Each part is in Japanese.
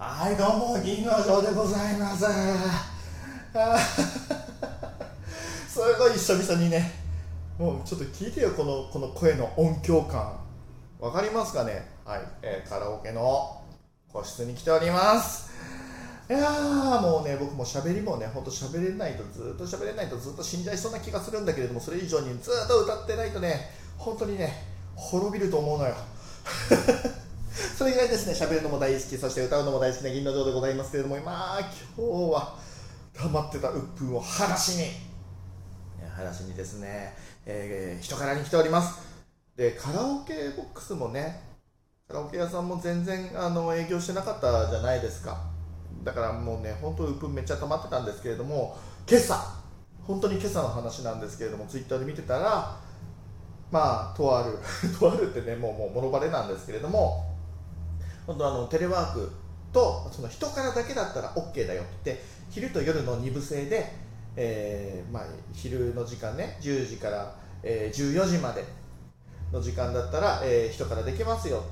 はい、どうも、銀の城でございます。すごい久々にね、もうちょっと聞いてよ、このこの声の音響感。わかりますかね？はい、えーカラオケの個室に来ております。いやーもうね、僕も喋りもね、ほんと喋れないと、ずっと喋れないと、ずっと死んじゃいそうな気がするんだけれども、それ以上にずっと歌ってないとね、本当にね、滅びると思うのよ。それぐらいですね、喋るのも大好き、そして歌うのも大好きな銀の城でございますけれども、まあ、今日は溜まってた鬱憤を晴らしに、いや晴らしにですね、えー人からに来ております。で、カラオケボックスもね、カラオケ屋さんも全然あの営業してなかったじゃないですか。だからもうね、本当、鬱憤めっちゃ溜まってたんですけれども、今朝、本当に今朝の話なんですけれども、ツイッターで見てたら、まあ、とある、とあるってね、もうもうもろバレなんですけれども、本当あのテレワークとその人からだけだったら OK だよって昼と夜の2部制で、えーまあ、昼の時間ね10時から、えー14時までの時間だったら、えー人からできますよ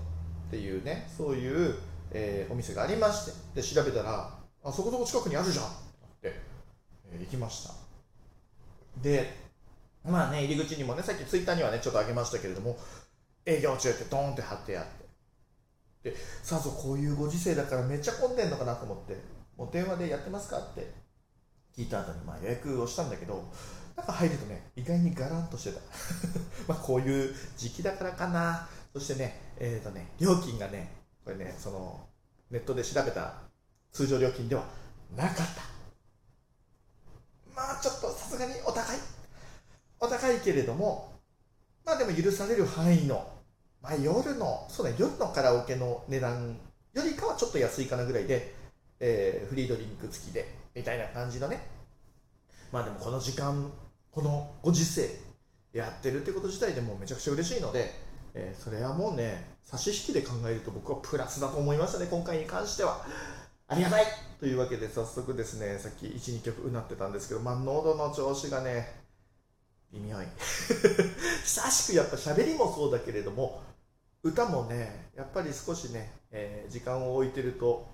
っていうねそういう、えーお店がありましてで調べたらあそこそこ近くにあるじゃんってって、えー行きました。でまあね入り口にもねさっきツイッターにはねちょっとあげましたけれども営業中ってドーンって貼ってあってでさぞこういうご時世だからめっちゃ混んでんのかなと思ってもう電話でやってますかって聞いた後にまあ予約をしたんだけどなんか入るとね意外にガランとしてた。まあこういう時期だからかな。そしてねえっ、とね料金がねこれねそのネットで調べた通常料金ではなかった。まあちょっとさすがにお高い。お高いけれどもまあでも許される範囲のまあ、夜のそう、ね、夜のカラオケの値段よりかはちょっと安いかなぐらいで、えーフリードリンク付きでみたいな感じのね。まあでもこの時間このご時世やってるってこと自体でもうめちゃくちゃ嬉しいので、えーそれはもうね差し引きで考えると僕はプラスだと思いましたね今回に関しては。ありがたい！というわけで早速ですねさっき12曲うなってたんですけどまあ喉の調子がね微妙い 久しくやっぱ喋りもそうだけれども歌もねやっぱり少しね、えー時間を置いてると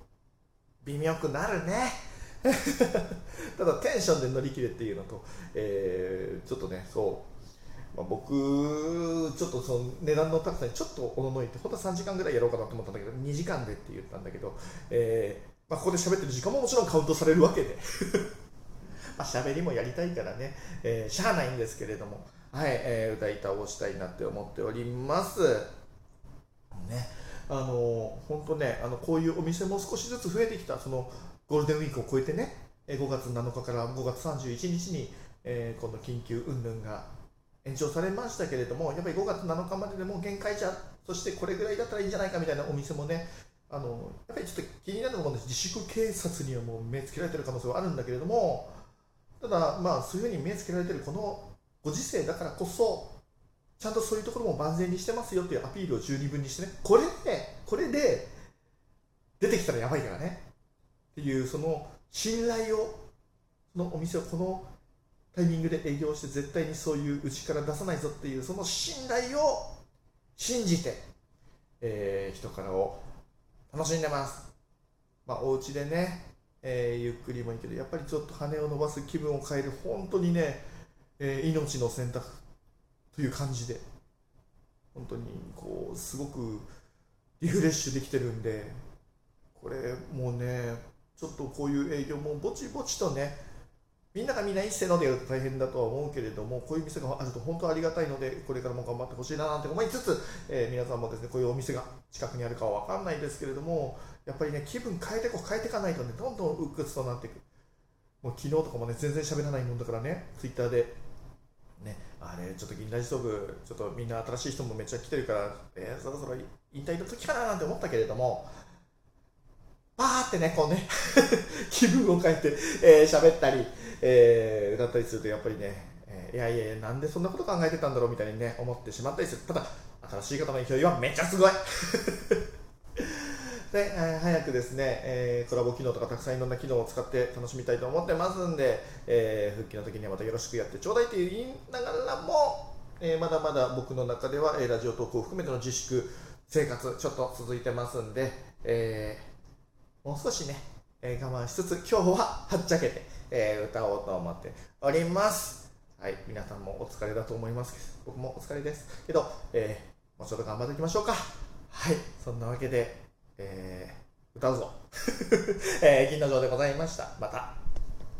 微妙くなるね。ただテンションで乗り切れっていうのと、えーちょっとねそう、まあ、僕ちょっとその値段の高さにちょっとおののいて本当は3時間ぐらいやろうかなと思ったんだけど2時間でって言ったんだけど、えーまあ、ここで喋ってる時間ももちろんカウントされるわけで。まあ喋りもやりたいからね、えーしゃあないんですけれども、はい、えー歌い倒したいなって思っております。ね、あの本当ね、あのこういうお店も少しずつ増えてきた、そのゴールデンウィークを超えてね、5月7日から5月31日に、えーこの緊急云々が延長されましたけれども、やっぱり5月7日まででも限界じゃ、そしてこれぐらいだったらいいんじゃないかみたいなお店もね、あのやっぱりちょっと気になるのも、自粛警察にはもう目つけられてる可能性はあるんだけれども、ただ、まあ、そういうふうに目つけられてるこのご時世だからこそ、ちゃんとそういうところも万全にしてますよっていうアピールを十二分にしてね、これで、これで出てきたらやばいからねっていう、その信頼を、そのお店をこのタイミングで営業して、絶対にそういううちから出さないぞっていう、その信頼を信じて、えー人からを楽しんでます。まあ、お家でね、えーゆっくりもいいけど、やっぱりちょっと羽を伸ばす気分を変える、本当にね、えー命の選択という感じで、本当にこう、すごくリフレッシュできてるんで、これもうね、ちょっとこういう営業もぼちぼちとね、みんながみんな一斉のでやると大変だとは思うけれども、こういう店があると本当ありがたいので、これからも頑張ってほしいななんて思いつつ、えー皆さんもですね、こういうお店が近くにあるかは分かんないですけれども、やっぱりね、気分変えてこう変えていかないとね、どんどん鬱屈となっていく。もう昨日とかもね、全然喋らないもんだからね、ツイッターで、ね、あれ、ちょっと銀ラジトーブ、ちょっとみんな新しい人もめっちゃ来てるから、えーそろそろ引退の時かななんて思ったけれども、パーってね、こうね、気分を変えて、えー、喋ったり、えー歌ったりすると、やっぱりね、えーいやいやいや、なんでそんなこと考えてたんだろうみたいにね、思ってしまったりする。ただ、新しい方の勢いはめっちゃすごい。で、えー、早くですね、えー、コラボ機能とかたくさんいろんな機能を使って楽しみたいと思ってますんで、えー、復帰の時にはまたよろしくやってちょうだいって言いながらも、えまだまだ僕の中では、えラジオトークを含めての自粛生活ちょっと続いてますんで、えもう少しね、え我慢しつつ今日ははっちゃけて、え歌おうと思っております。はい、皆さんもお疲れだと思いますけど、僕もお疲れですけど、えもうちょっと頑張っていきましょうか。はい、そんなわけで、えー、歌うぞ。えー、銀の城でございました。また。